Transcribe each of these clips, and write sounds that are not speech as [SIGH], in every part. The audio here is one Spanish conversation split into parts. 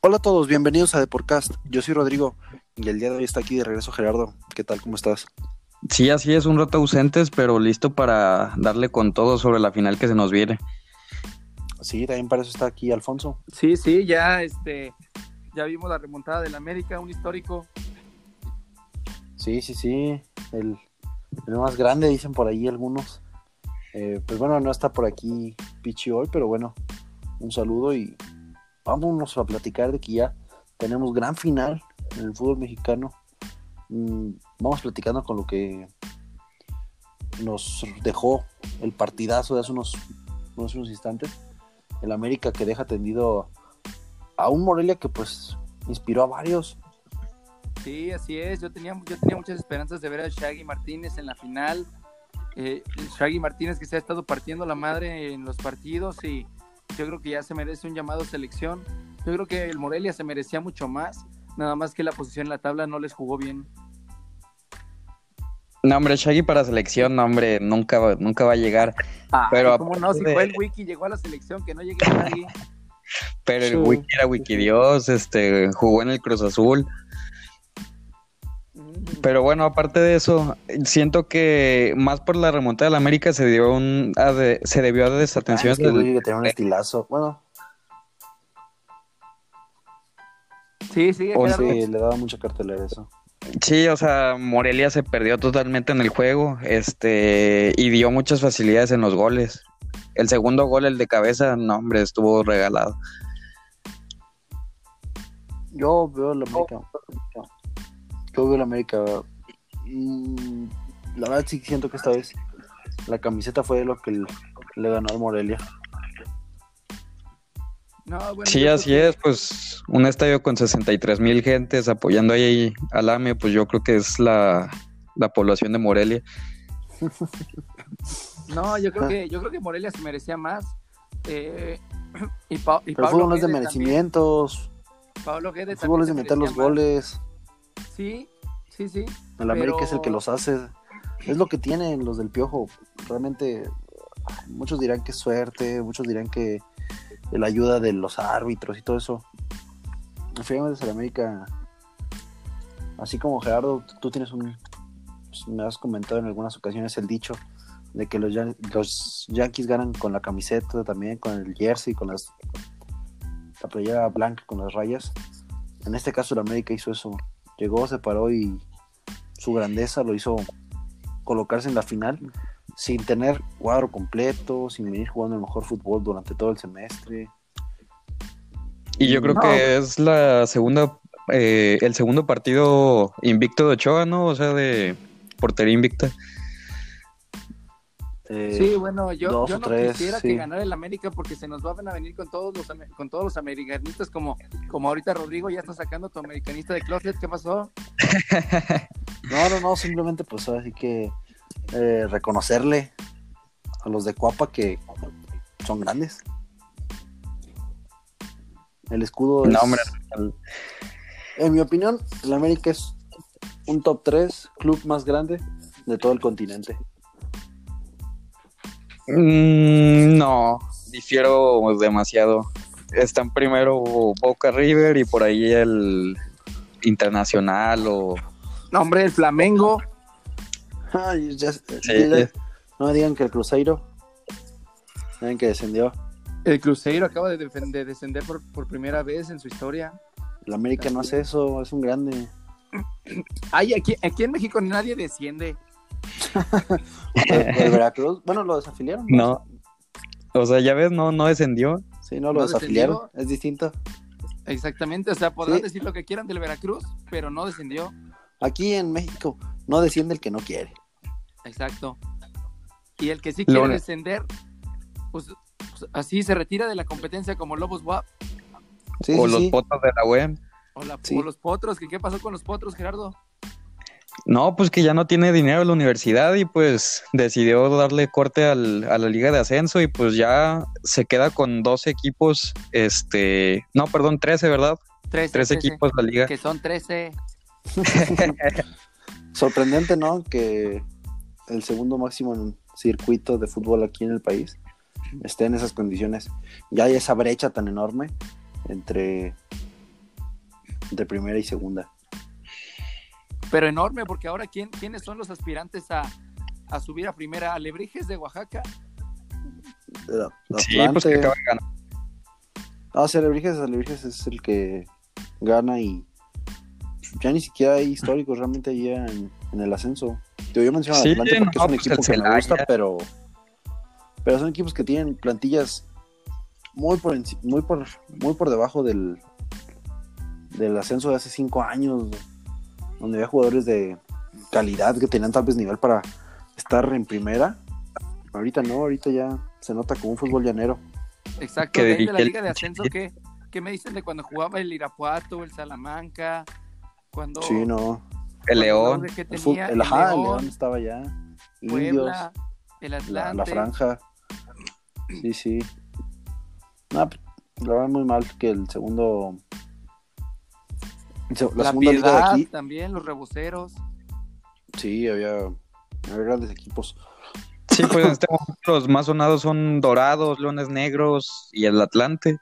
Hola a todos, bienvenidos a Deporcast. Yo soy Rodrigo y el día de hoy está aquí de regreso Gerardo. ¿Qué tal? ¿Cómo estás? Sí, así es, un rato ausentes, pero listo para darle con todo sobre la final que se nos viene. Sí, también para eso está aquí Alfonso. Sí, sí, ya este ya vimos la remontada del América, un histórico. Sí, sí, sí, el, el más grande dicen por ahí algunos. Eh, pues bueno, no está por aquí Pichi hoy, pero bueno, un saludo y vámonos a platicar de que ya tenemos gran final en el fútbol mexicano. Mm, vamos platicando con lo que nos dejó el partidazo de hace unos, unos, instantes. El América que deja tendido a un Morelia que pues inspiró a varios. Sí, así es. Yo tenía, yo tenía muchas esperanzas de ver a Shaggy Martínez en la final. Eh, Shaggy Martínez que se ha estado partiendo la madre en los partidos y yo creo que ya se merece un llamado a selección. Yo creo que el Morelia se merecía mucho más, nada más que la posición en la tabla no les jugó bien. No, hombre, Shaggy para selección, no, hombre, nunca, va- nunca va a llegar. Ah, Pero ¿cómo no? Si fue el Wiki, llegó a la selección, que no llegue Shaggy. [LAUGHS] Pero el Sí. Wiki era Wikidios, este, jugó en el Cruz Azul. Pero bueno, aparte de eso, siento que más por la remontada de la América se dio un a de- se debió a Ah, desatenciones es que del- Luis que tenía un estilazo. Bueno, Sí, sí, sí, le daba mucha cartelera eso. Sí, o sea, Morelia se perdió totalmente en el juego, este, y dio muchas facilidades en los goles. El segundo gol, el de cabeza, no, hombre, estuvo regalado. Yo veo la América. Yo veo la América. La verdad sí siento que esta vez la camiseta fue lo que le, ganó al Morelia. No, bueno, Sí, así que- es, pues un estadio con 63 mil gentes apoyando ahí al AME, pues yo creo que es la, la población de Morelia. [LAUGHS] No, yo creo que yo creo que Morelia se merecía más. Eh, [CLEARS THROAT] y, Pa- y Pero el Pablo fútbol no es de merecimientos. también- Pablo Guede El fútbol es de meter los más. goles. Sí, sí, sí. El América es el que los hace. Es lo que tienen los del Piojo. Realmente, muchos dirán que es suerte, muchos dirán que la ayuda de los árbitros y todo eso. Al final es el América. Así como Gerardo, tú tienes un. pues, me has comentado en algunas ocasiones el dicho de que los, Yan- los Yankees ganan con la camiseta también, con el jersey, con las, la playera blanca, con las rayas. En este caso, el América hizo eso. Llegó, se paró y su grandeza lo hizo colocarse en la final sin tener cuadro completo, sin venir jugando el mejor fútbol durante todo el semestre. Y yo creo No. que es la segunda, eh, el segundo partido invicto de Ochoa, ¿no? O sea, de portería invicta. Eh, Sí, bueno, yo, yo no tres, quisiera sí. que ganara el América porque se nos van a venir con todos los con todos los americanistas como como ahorita Rodrigo ya está sacando tu americanista de closet, ¿qué pasó? [LAUGHS] No, no, no, simplemente pues ahora sí que eh, reconocerle a los de Cuapa que son grandes. El escudo es, No, hombre. en mi opinión, el América es un top 3 club más grande de todo el continente. Mm, no, difiero demasiado. Están primero Boca River y por ahí el Internacional o... No, hombre, el Flamengo. Ay, ya- Sí, ya- sí. no me digan que el Cruzeiro, saben que descendió. El Cruzeiro acaba de, de descender por, por primera vez en su historia. El América no hace eso, es un grande. Ay, aquí, aquí en México nadie desciende. [LAUGHS] El, Veracruz, bueno, lo desafiliaron. No. O sea, ya ves, no, no descendió. Sí, no, lo ¿No desafiliaron, descendió? es distinto. Exactamente, o sea, podrán Sí. decir lo que quieran del Veracruz, pero no descendió. Aquí en México no desciende el que no quiere. Exacto. Y el que sí quiere descender, pues, pues, así se retira de la competencia como Lobos WAP Sí, o sí, los sí. potas de la web. o, la- Sí. o los potros. que ¿Qué pasó con los potros, Gerardo? No, pues que ya no tiene dinero la universidad y pues decidió darle corte al- a la liga de ascenso y pues ya se queda con dos equipos, este, no, perdón, 13, ¿verdad? 13, Tres 13, equipos la liga. Que son 13. [LAUGHS] Sorprendente, ¿no? Que el segundo máximo en circuito de fútbol aquí en el país esté en esas condiciones. Ya hay esa brecha tan enorme entre de primera y segunda. Pero enorme, porque ahora, ¿quién, ¿quiénes son los aspirantes a, subir a primera? ¿Alebrijes de Oaxaca? sí, pues que te va a ganar. No, sí, Alebrijes, Alebrijes es el que gana y ya ni siquiera hay históricos realmente allí en, el ascenso. Te voy a mencionar sí, Atlante porque es un pues equipo que me gusta, pero, pero son equipos que tienen plantillas muy por, muy por, muy por debajo del, del ascenso de hace cinco años, donde había jugadores de calidad que tenían tal vez nivel para estar en primera. Ahorita no, ahorita ya se nota como un fútbol llanero. Exacto, de, la liga de ascenso, ¿qué, ¿qué me dicen de cuando jugaba el Irapuato, el Salamanca? Cuando, sí, no. El León. el, León, estaba ya. Puebla, el Atlante. La, franja. Sí, sí. No, la verdad muy mal que el segundo la, segunda liga de aquí. También, los reboceros. Sí, había, había grandes equipos. Sí, pues en este momento los más sonados son Dorados, Leones Negros y el Atlante.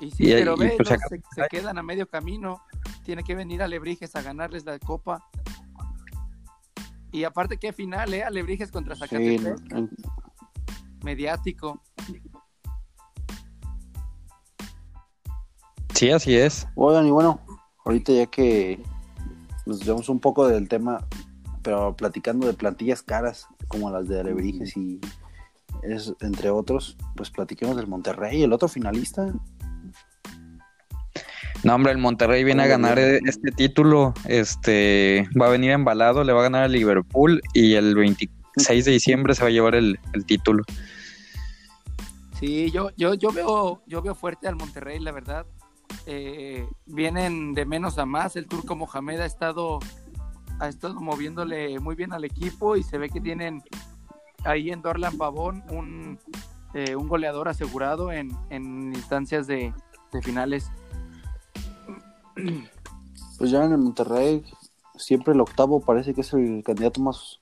Y sí, pero ve, pues, se, quedan a medio camino. Tiene que venir a Lebrijes a ganarles la copa. Y aparte, qué final, ¿eh? Alebrijes contra Zacatepec. Mediático. Sí, así es. Oigan, y bueno, ahorita ya que nos llevamos un poco del tema, pero platicando de plantillas caras como las de Alebrijes y es, entre otros, pues platiquemos del Monterrey, el otro finalista. No, hombre, el Monterrey viene a ganar este título, este va a venir embalado, le va a ganar a Liverpool y el 26 de diciembre se va a llevar el, título. Sí, yo, yo, yo veo, yo veo fuerte al Monterrey, la verdad. Eh, vienen de menos a más. El turco Mohamed ha estado, ha estado moviéndole muy bien al equipo y se ve que tienen ahí en Dorlan Pavón un, eh, un goleador asegurado en, instancias de, finales. Pues ya en el Monterrey, siempre el octavo parece que es el candidato más,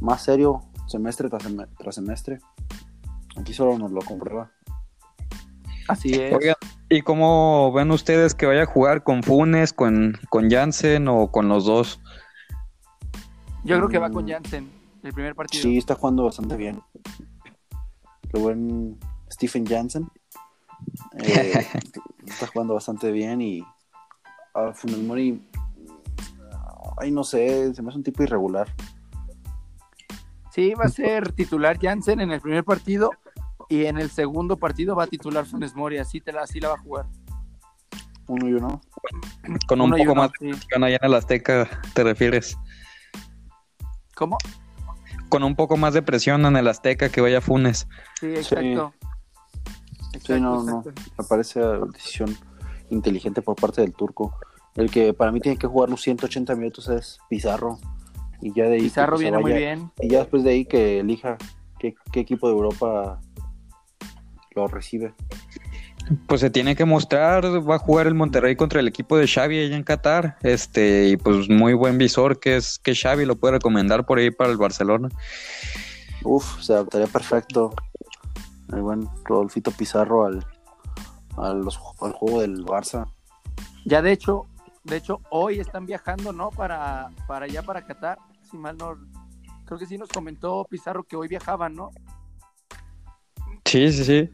más serio semestre tras, semestre. Aquí solo nos lo comprueba. Así es. ¿Y cómo ven ustedes que vaya a jugar con Funes, con, con Jansen o con los dos? Yo creo que va con mm. Jansen, el primer partido. Sí, está jugando bastante bien. Lo buen Stephen Jansen. Eh, [LAUGHS] está jugando bastante bien y a Funes Mori, ay no sé, se me hace un tipo irregular. Sí, va a ser titular Jansen en el primer partido y en el segundo partido va a titular Funes Mori, así, te la, así la va a jugar. Uno y uno. Con un poco más de presión allá en el Azteca, ¿te refieres? ¿Cómo? Con un poco más de presión en el Azteca que vaya Funes. Sí, exacto. Sí, no, no. Me parece una decisión inteligente por parte del turco. El que para mí tiene que jugar los 180 minutos es Pizarro. Y ya de ahí Pizarro viene muy bien. Y ya después de ahí que elija qué, qué equipo de Europa recibe. Pues se tiene que mostrar, va a jugar el Monterrey contra el equipo de Xavi allá en Qatar, este, y pues muy buen visor que es que Xavi lo puede recomendar por ahí para el Barcelona. Uf, se adaptaría perfecto el buen Rodolfito Pizarro al, al, al juego del Barça. Ya de hecho, de hecho, hoy están viajando, ¿no? Para, para allá, para Qatar, si mal no, creo que sí nos comentó Pizarro que hoy viajaban, ¿no? Sí, sí, sí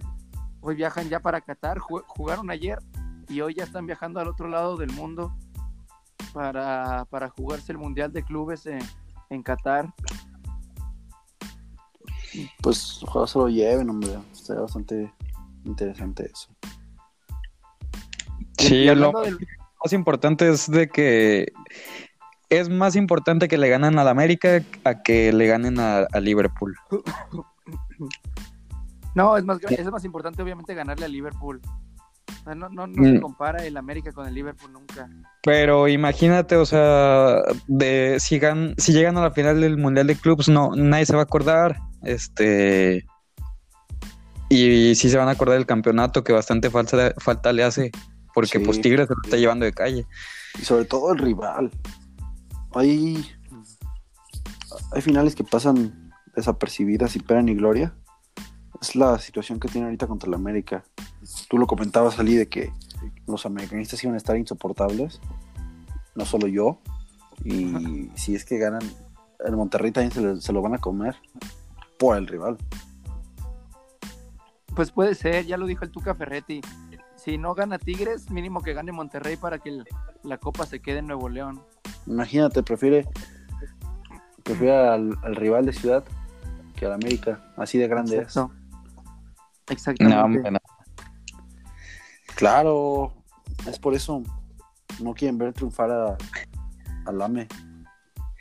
hoy viajan ya para Qatar, jugaron ayer y hoy ya están viajando al otro lado del mundo para, jugarse el Mundial de Clubes en, en Qatar. Pues ojalá se lo lleven, hombre. Está bastante interesante eso. Sí, lo más importante es de que es más importante que le ganen al América a que le ganen a Liverpool. [LAUGHS] No, es más, es más importante obviamente ganarle a Liverpool. no, no, no se mm. compara el América con el Liverpool nunca. Pero imagínate, o sea, de si, si llegan a la final del Mundial de Clubs, no, nadie se va a acordar. Este. Y sí se van a acordar del campeonato que bastante falta, falta le hace. Porque pues Tigres se lo está llevando de calle. Y sobre todo el rival. Hay. Hay finales que pasan desapercibidas y pena ni gloria es la situación que tiene ahorita contra el América. Tú lo comentabas, Ali, de que los americanistas iban a estar insoportables, no solo yo, y si es que ganan, el Monterrey también se, le- se lo van a comer por el rival. Pues puede ser, ya lo dijo el Tuca Ferretti. Si no gana Tigres, mínimo que gane Monterrey para que el- la copa se quede en Nuevo León. Imagínate, prefiere, prefiere al, al rival de ciudad que al América, así de grande es. Exactamente. No, hombre, no. Claro, es por eso no quieren ver triunfar a, al AME.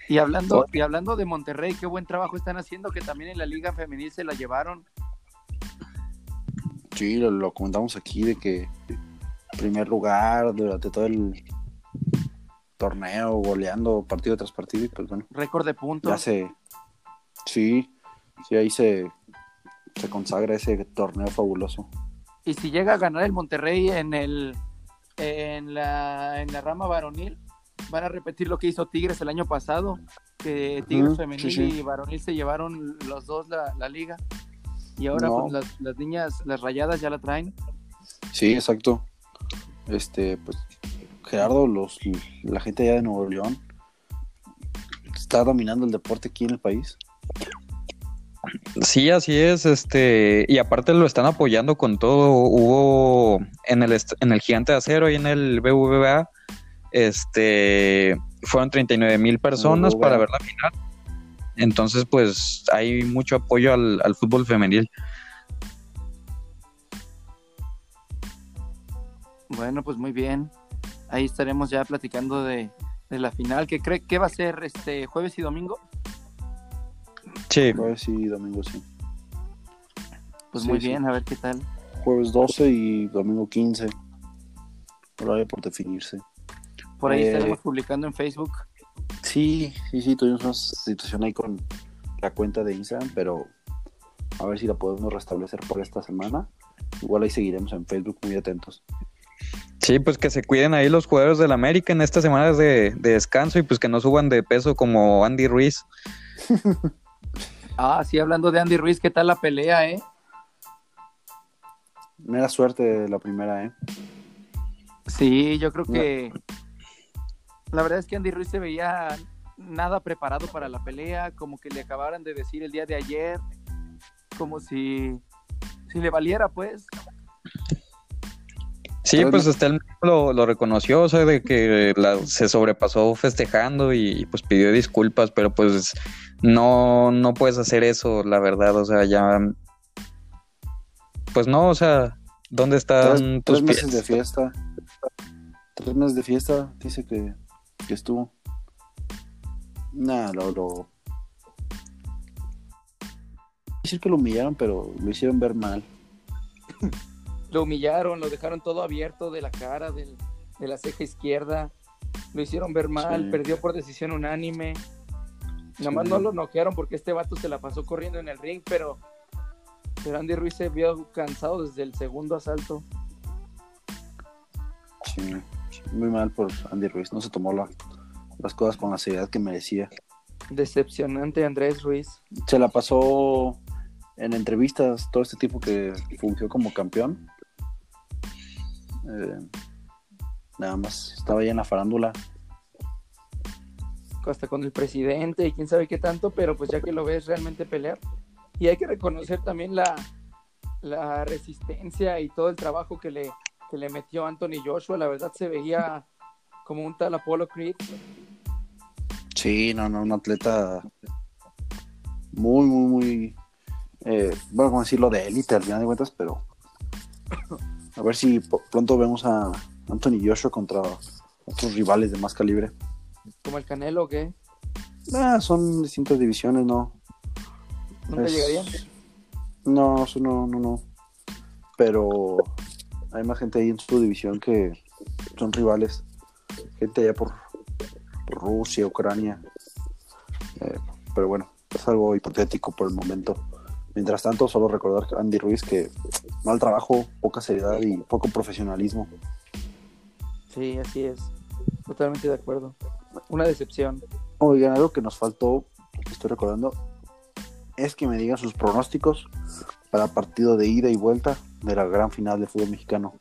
Y hablando, y hablando de Monterrey, qué buen trabajo están haciendo, que también en la Liga Femenil se la llevaron. Sí, lo, lo comentamos aquí de que primer lugar durante todo el torneo, goleando partido tras partido, y pues bueno, Récord de ya puntos. se. Sí, sí, ahí se, se consagra ese torneo fabuloso. Y si llega a ganar el Monterrey en el en la, en la rama varonil, van a repetir lo que hizo Tigres el año pasado, que Tigres femenil sí, sí. y varonil se llevaron los dos la, la liga. Y ahora No. pues, las, las niñas, las rayadas ya la traen. Sí, exacto. Este, pues, Gerardo, los, la gente allá de Nuevo León está dominando el deporte aquí en el país. Sí, así es, este, y aparte lo están apoyando con todo. Hubo en el en el Gigante de Acero y en el BBVA, este, fueron 39 mil personas BBVA. para ver la final. Entonces, pues, hay mucho apoyo al, al fútbol femenil. Bueno, pues muy bien. Ahí estaremos ya platicando de, de la final. ¿Qué cree que va a ser este jueves y domingo? Sí, Jueves y domingo, sí. Pues Sí, muy sí. bien, a ver qué tal. Jueves 12 y domingo 15. Horario por definirse. Por ahí Eh, estaremos publicando en Facebook. Sí, sí, sí, tuvimos una situación ahí con la cuenta de Instagram, pero a ver si la podemos restablecer por esta semana. Igual ahí seguiremos en Facebook muy atentos. sí, pues que se cuiden ahí los jugadores del América en estas semanas de, de descanso y pues que no suban de peso como Andy Ruiz. [LAUGHS] Ah, sí, hablando de Andy Ruiz, ¿qué tal la pelea, eh? Mera suerte la primera, ¿eh? Sí, yo creo que la verdad es que Andy Ruiz se veía nada preparado para la pelea, como que le acabaran de decir el día de ayer, como si, si le valiera, pues. Sí, pues hasta él lo, lo reconoció, o sea, de que la- se sobrepasó festejando y pues pidió disculpas, pero pues no, no puedes hacer eso, la verdad, o sea, ya... Pues no, o sea, ¿dónde están Tres, tus tres meses pies? de fiesta. Tres meses de fiesta, dice que, que estuvo. Nada, lo, lo. Decir que lo humillaron, pero lo hicieron ver mal. [LAUGHS] Lo humillaron, lo dejaron todo abierto de la cara, del- de la ceja izquierda, lo hicieron ver mal, Sí. perdió por decisión unánime. Nada más Sí. no lo noquearon porque este vato se la pasó corriendo en el ring, pero, pero Andy Ruiz se vio cansado desde el segundo asalto. Sí, muy mal por Andy Ruiz. No se tomó la- las cosas con la seriedad que merecía. Decepcionante Andrés Ruiz. Se la pasó en entrevistas todo este tipo que fungió como campeón. Eh, nada más estaba ahí en la farándula. hasta con el presidente y quién sabe qué tanto, pero pues ya que lo ves realmente pelear. Y hay que reconocer también la, la resistencia y todo el trabajo que le, que le metió Anthony Joshua. La verdad se veía como un tal Apollo Creed. Sí, no, no, un atleta muy, muy, muy, eh, bueno, como decirlo, de élite al final de cuentas, pero a ver si pronto vemos a Anthony Joshua contra otros rivales de más calibre. Como el Canelo, que Ah, son distintas divisiones, ¿no? nunca Es- llegarían. No, eso no, no, no. Pero hay más gente ahí en su división que son rivales. Gente allá por, por Rusia, Ucrania. Eh, pero bueno, es algo hipotético por el momento. Mientras tanto, solo recordar a Andy Ruiz que mal trabajo, poca seriedad y poco profesionalismo. Sí, así es. Totalmente de acuerdo. Una decepción. Oigan, algo que nos faltó, que estoy recordando, es que me digan sus pronósticos para partido de ida y vuelta de la gran final de fútbol mexicano.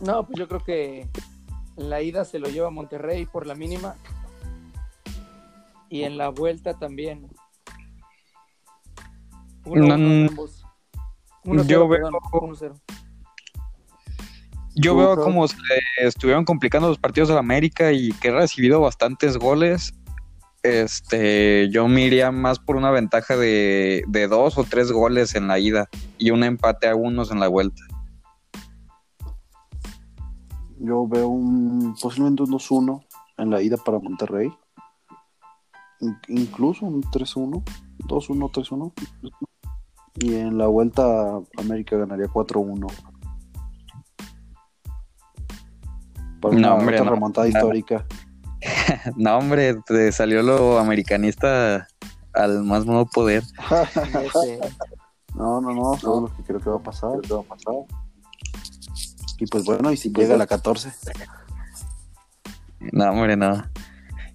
No, pues yo creo que la ida se lo lleva Monterrey por la mínima. Y en la vuelta también. Uno, No, yo 1-0, veo- perdón, 1-0. Yo veo como se estuvieron complicando los partidos de la América y que ha recibido bastantes goles. Este, yo me iría más por una ventaja de, de dos o tres goles en la ida y un empate a unos en la vuelta. Yo veo un posiblemente un 2-1 en la ida para Monterrey. In- incluso un 3-1, 2-1, 3-1. Y en la vuelta América ganaría 4-1. Para No, una hombre, otra no. remontada Nada. histórica. [LAUGHS] No, hombre, te salió lo americanista al más no poder. [LAUGHS] No, no, no, es lo que creo que va a pasar. va a pasar. Y pues bueno, y si llega a la 14. No, hombre, no.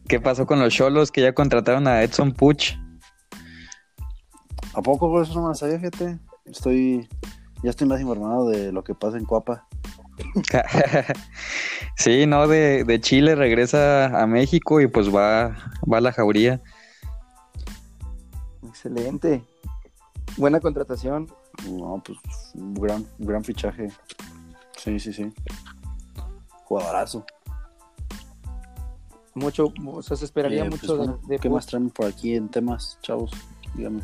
¿Qué pasó con los Cholos que ya contrataron a Edson Puch? ¿A poco por eso no me la sabía, fíjate? Estoy, ya estoy más informado de lo que pasa en Cuapa. [LAUGHS] sí, no, de, de Chile regresa a México y pues va, va a la jauría. Excelente. Buena contratación. No, pues un gran, un gran fichaje. Sí, sí, sí. Jugadorazo. Mucho, o sea, se esperaría Eh, mucho pues, bueno, de, de ¿Qué más traen por aquí en temas, chavos? Dígame.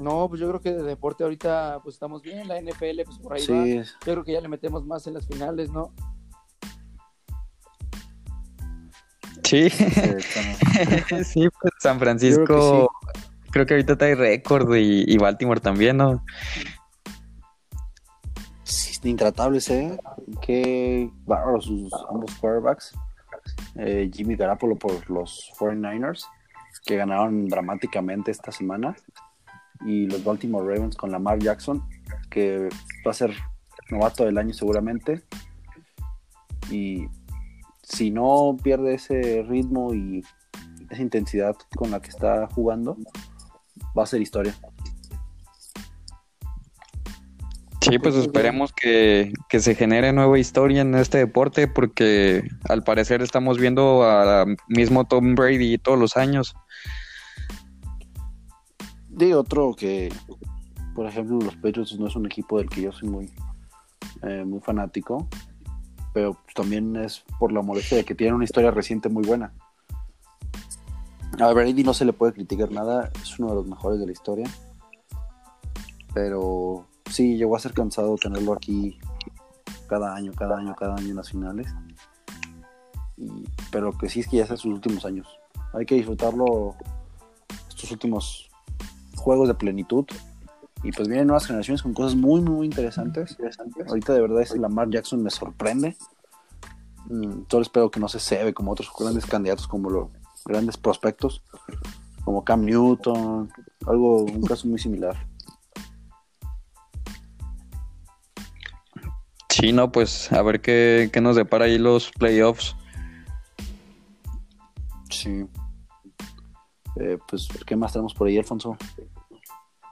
No, pues yo creo que de deporte ahorita pues estamos bien, la NFL pues por ahí va. Sí, Yo creo que ya le metemos más en las finales, ¿no? Sí, sí, [LAUGHS] pues San Francisco creo que, ahorita trae récord y, y Baltimore también, ¿no? sí, intratables, ¿eh? Qué bárbaros sus ambos quarterbacks. Eh, Jimmy Garapolo por los 49ers, que ganaron dramáticamente esta semana. Y los Baltimore Ravens con Lamar Jackson, que va a ser novato del año seguramente. Y si no pierde ese ritmo y esa intensidad con la que está jugando, va a ser historia. Sí, pues esperemos que, que se genere nueva historia en este deporte porque al parecer estamos viendo a mismo Tom Brady todos los años. De otro que, por ejemplo, los Patriots no es un equipo del que yo soy muy, eh, muy fanático, pero también es por la molestia de que tiene una historia reciente muy buena. A Brady no se le puede criticar nada, es uno de los mejores de la historia, pero sí, llegó a ser cansado tenerlo aquí cada año, cada año, cada año en las finales. Pero que sí es que ya es sus últimos años. Hay que disfrutarlo estos últimos juegos de plenitud. Y pues vienen nuevas generaciones con cosas muy, muy interesantes. Ahorita de verdad ese Lamar Jackson me sorprende. Mm, solo espero que no se cebe como otros grandes candidatos, como los grandes prospectos, como Cam Newton, algo, un caso muy similar. Sí, no, pues a ver qué, qué nos depara ahí los playoffs. Sí. Eh, pues, ¿qué más tenemos por ahí, Alfonso?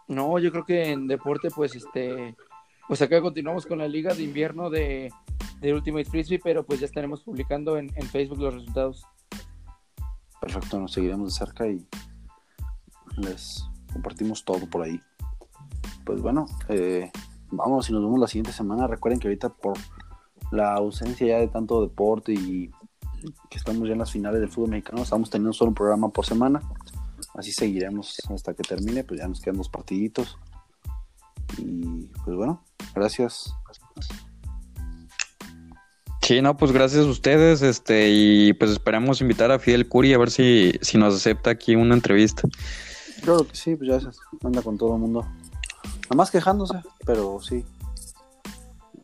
No, yo creo que en deporte, pues, este, pues acá continuamos con la liga de invierno de, de Ultimate Frisbee, pero pues ya estaremos publicando en, en Facebook los resultados. Perfecto, nos seguiremos de cerca y les compartimos todo por ahí. Pues bueno, eh, vamos y nos vemos la siguiente semana. Recuerden que ahorita por la ausencia ya de tanto deporte y que estamos ya en las finales del fútbol mexicano, estamos teniendo solo un programa por semana. Así seguiremos hasta que termine, pues ya nos quedan dos partiditos. Y pues bueno, gracias. Sí, no, pues gracias a ustedes, este, y pues esperamos invitar a Fidel Curi a ver si, si nos acepta aquí una entrevista. Claro que sí, pues ya anda con todo el mundo. Nada más quejándose, pero sí.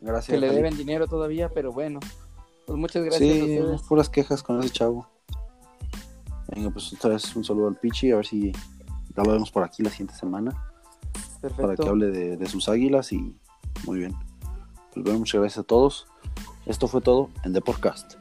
Gracias. Que le deben dinero todavía, pero bueno. Pues muchas gracias a Sí, ustedes. puras quejas con ese chavo. Venga, pues otra vez un saludo al Pichi, a ver si ya lo vemos por aquí la siguiente semana para que Perfecto. hable de, de sus águilas y muy bien. Pues bueno, muchas gracias a todos. Esto fue todo en The Podcast.